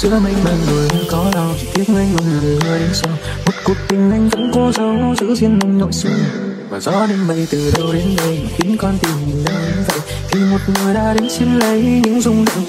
giữa mênh mang người có đau, chỉ tiếc anh luôn là người đến sau một cuộc tình anh vẫn cố giấu, giữ riêng mình nội xương và gió đêm mây từ đâu đến đây mà khiến con tim mình đau đến vậy. Khi một người đã đến xin lấy những rung động